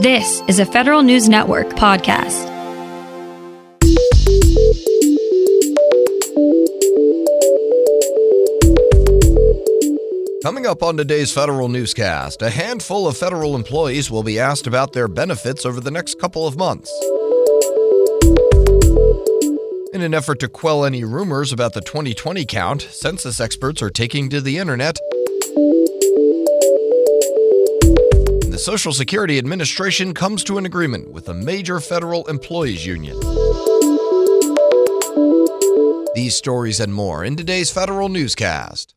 This is a Federal News Network podcast. Coming up on today's federal newscast, a handful of federal employees will be asked about their benefits over the next couple of months. In an effort to quell any rumors about the 2020 count, census experts are taking to the internet. Social Security Administration comes to an agreement with a major federal employees union. These stories and more in today's federal newscast.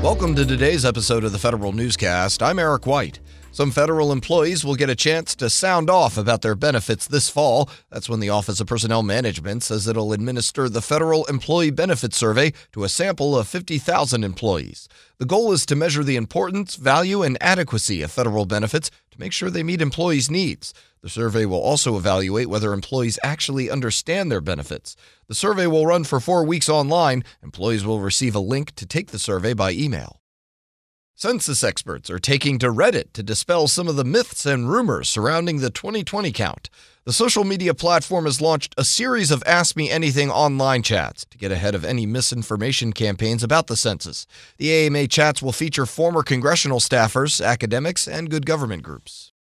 Welcome to today's episode of the Federal Newscast. I'm Eric White. Some federal employees will get a chance to sound off about their benefits this fall. That's when the Office of Personnel Management says it'll administer the Federal Employee Benefit Survey to a sample of 50,000 employees. The goal is to measure the importance, value, and adequacy of federal benefits to make sure they meet employees' needs. The survey will also evaluate whether employees actually understand their benefits. The survey will run for four weeks online. Employees will receive a link to take the survey by email. Census experts are taking to Reddit to dispel some of the myths and rumors surrounding the 2020 count. The social media platform has launched a series of Ask Me Anything online chats to get ahead of any misinformation campaigns about the census. The AMA chats will feature former congressional staffers, academics, and good government groups.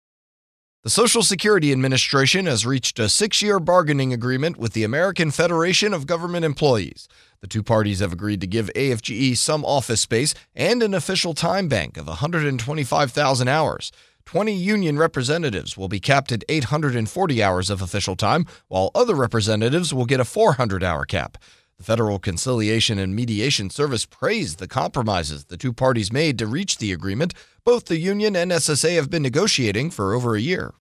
The Social Security Administration has reached a six year bargaining agreement with the American Federation of Government Employees. The two parties have agreed to give AFGE some office space and an official time bank of 125,000 hours. 20 union representatives will be capped at 840 hours of official time, while other representatives will get a 400 hour cap. The Federal Conciliation and Mediation Service praised the compromises the two parties made to reach the agreement. Both the union and SSA have been negotiating for over a year.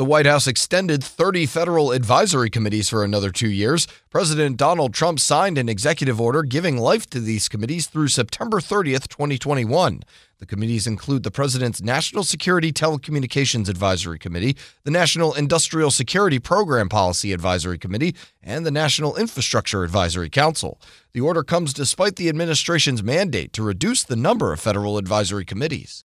The White House extended 30 federal advisory committees for another two years. President Donald Trump signed an executive order giving life to these committees through September 30th, 2021. The committees include the President's National Security Telecommunications Advisory Committee, the National Industrial Security Program Policy Advisory Committee, and the National Infrastructure Advisory Council. The order comes despite the administration's mandate to reduce the number of federal advisory committees.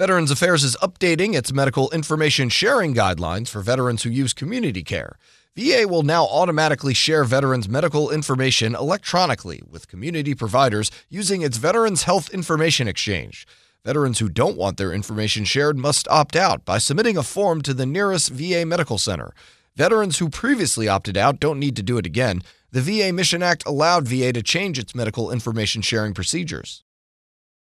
Veterans Affairs is updating its medical information sharing guidelines for veterans who use community care. VA will now automatically share veterans' medical information electronically with community providers using its Veterans Health Information Exchange. Veterans who don't want their information shared must opt out by submitting a form to the nearest VA medical center. Veterans who previously opted out don't need to do it again. The VA Mission Act allowed VA to change its medical information sharing procedures.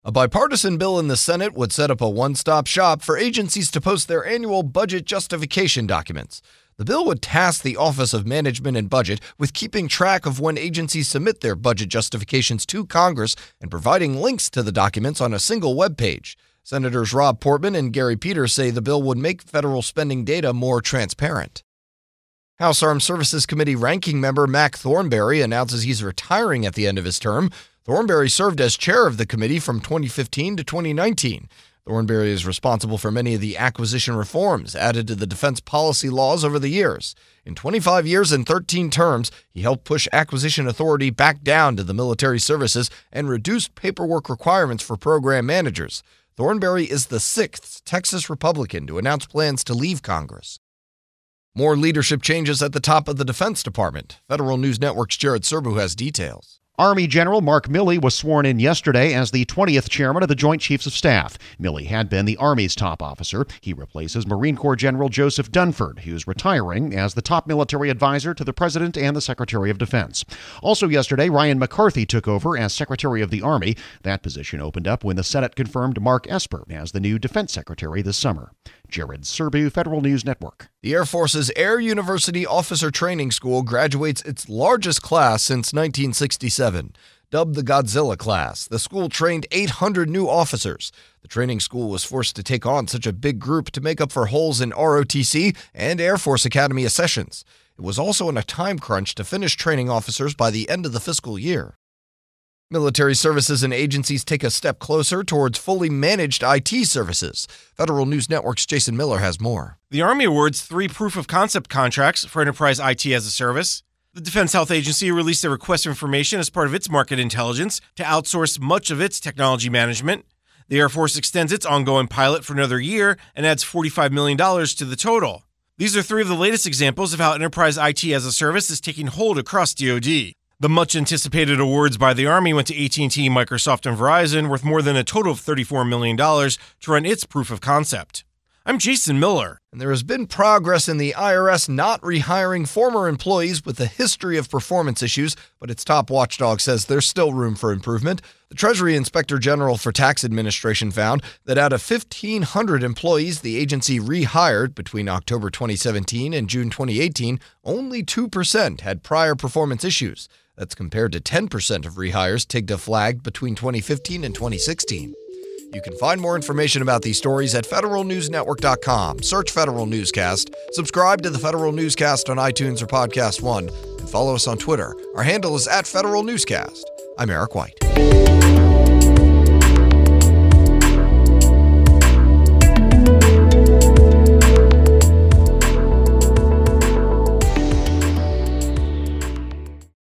A bipartisan bill in the Senate would set up a one stop shop for agencies to post their annual budget justification documents. The bill would task the Office of Management and Budget with keeping track of when agencies submit their budget justifications to Congress and providing links to the documents on a single web page. Senators Rob Portman and Gary Peters say the bill would make federal spending data more transparent. House Armed Services Committee ranking member Mac Thornberry announces he's retiring at the end of his term. Thornberry served as chair of the committee from 2015 to 2019. Thornberry is responsible for many of the acquisition reforms added to the defense policy laws over the years. In 25 years and 13 terms, he helped push acquisition authority back down to the military services and reduced paperwork requirements for program managers. Thornberry is the sixth Texas Republican to announce plans to leave Congress. More leadership changes at the top of the Defense Department. Federal News Network's Jared Serbu has details. Army General Mark Milley was sworn in yesterday as the 20th chairman of the Joint Chiefs of Staff. Milley had been the Army's top officer. He replaces Marine Corps General Joseph Dunford, who's retiring as the top military advisor to the President and the Secretary of Defense. Also yesterday, Ryan McCarthy took over as Secretary of the Army. That position opened up when the Senate confirmed Mark Esper as the new Defense Secretary this summer. Jared Serbu, Federal News Network. The Air Force's Air University Officer Training School graduates its largest class since 1967. Dubbed the Godzilla class, the school trained 800 new officers. The training school was forced to take on such a big group to make up for holes in ROTC and Air Force Academy accessions. It was also in a time crunch to finish training officers by the end of the fiscal year. Military services and agencies take a step closer towards fully managed IT services. Federal News Network's Jason Miller has more. The Army awards three proof of concept contracts for enterprise IT as a service. The Defense Health Agency released a request for information as part of its market intelligence to outsource much of its technology management. The Air Force extends its ongoing pilot for another year and adds $45 million to the total. These are three of the latest examples of how enterprise IT as a service is taking hold across DoD. The much anticipated awards by the Army went to AT&T, Microsoft, and Verizon, worth more than a total of $34 million to run its proof of concept. I'm Jason Miller. And there has been progress in the IRS not rehiring former employees with a history of performance issues, but its top watchdog says there's still room for improvement. The Treasury Inspector General for Tax Administration found that out of 1,500 employees the agency rehired between October 2017 and June 2018, only 2% had prior performance issues. That's compared to 10% of rehires TIGTA flagged between 2015 and 2016. You can find more information about these stories at federalnewsnetwork.com. Search Federal Newscast, subscribe to the Federal Newscast on iTunes or Podcast One, and follow us on Twitter. Our handle is at Federal Newscast. I'm Eric White.